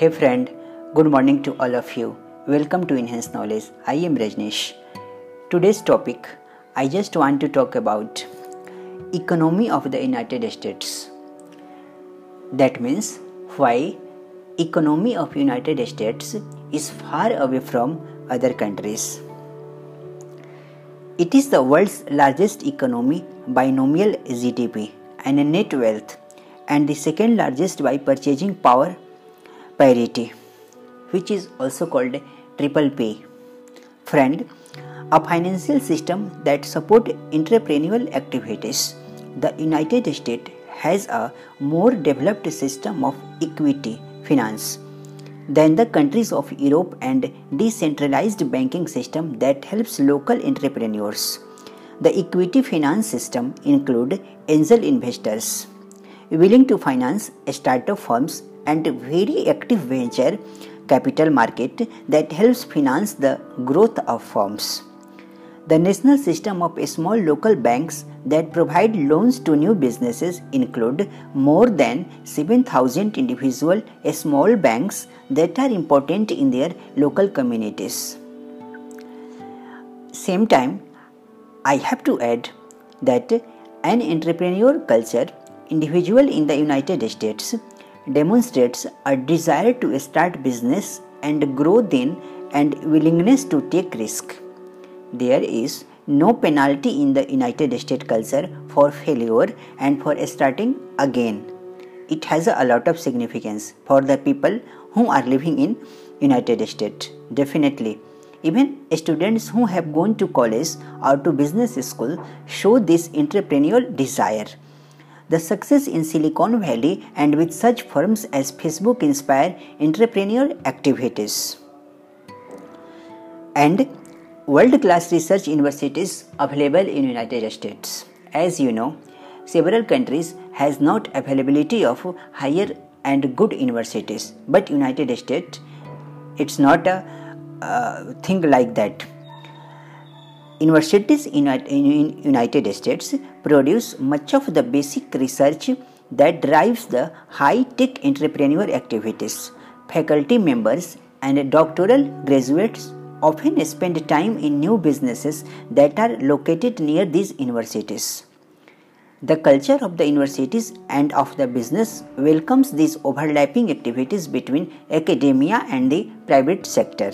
Hey friend, good morning to all of you. Welcome to Enhanced Knowledge. I am Rajnish. Today's topic, I just want to talk about economy of the United States. That means why economy of United States is far away from other countries. It is the world's largest economy by nominal GDP and net wealth and the second largest by purchasing power parity which is also called triple P. Friend, a financial system that support entrepreneurial activities. The United States has a more developed system of equity finance than the countries of Europe and decentralized banking system that helps local entrepreneurs. The equity finance system include angel investors willing to finance startup firms and very active venture capital market that helps finance the growth of firms. The national system of small local banks that provide loans to new businesses include more than 7000 individual small banks that are important in their local communities. Same time, I have to add that an entrepreneur culture individual in the United States demonstrates a desire to start business and grow then and willingness to take risk. There is no penalty in the United States culture for failure and for starting again. It has a lot of significance for the people who are living in United States. Definitely. Even students who have gone to college or to business school show this entrepreneurial desire the success in Silicon Valley and with such firms as Facebook inspire entrepreneurial activities. And world-class research universities available in United States. As you know, several countries has not availability of higher and good universities, but United States it's not a uh, thing like that Universities in United States produce much of the basic research that drives the high-tech entrepreneurial activities. Faculty members and doctoral graduates often spend time in new businesses that are located near these universities. The culture of the universities and of the business welcomes these overlapping activities between academia and the private sector.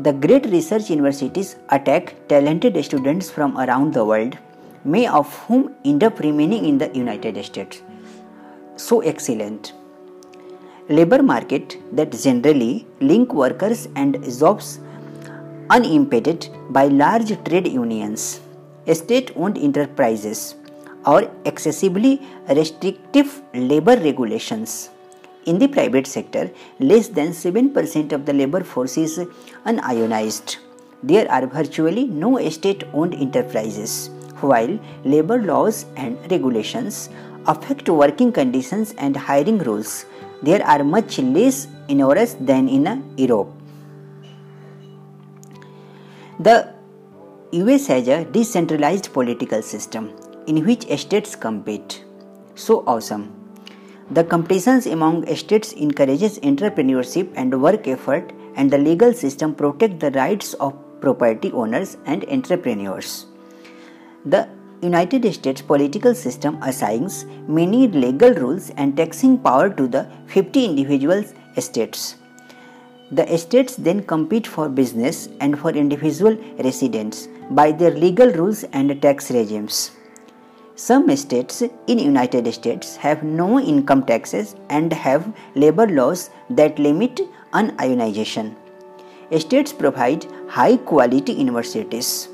The great research universities attack talented students from around the world, many of whom end up remaining in the United States. So excellent. Labor market that generally link workers and jobs unimpeded by large trade unions, state-owned enterprises, or excessively restrictive labor regulations in the private sector, less than 7% of the labor force is unionized. There are virtually no state owned enterprises, while labor laws and regulations affect working conditions and hiring rules. There are much less onerous than in Europe. The US has a decentralized political system in which states compete. So awesome. The competitions among states encourages entrepreneurship and work effort and the legal system protect the rights of property owners and entrepreneurs. The United States political system assigns many legal rules and taxing power to the 50 individual states. The states then compete for business and for individual residents by their legal rules and tax regimes. Some states in United States have no income taxes and have labor laws that limit unionization. States provide high quality universities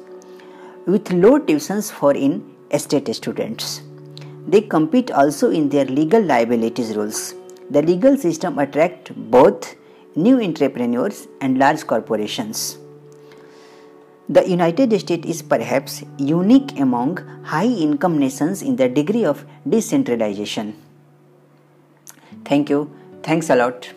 with low tuitions for in-state students. They compete also in their legal liabilities rules. The legal system attracts both new entrepreneurs and large corporations. The United States is perhaps unique among high income nations in the degree of decentralization. Thank you. Thanks a lot.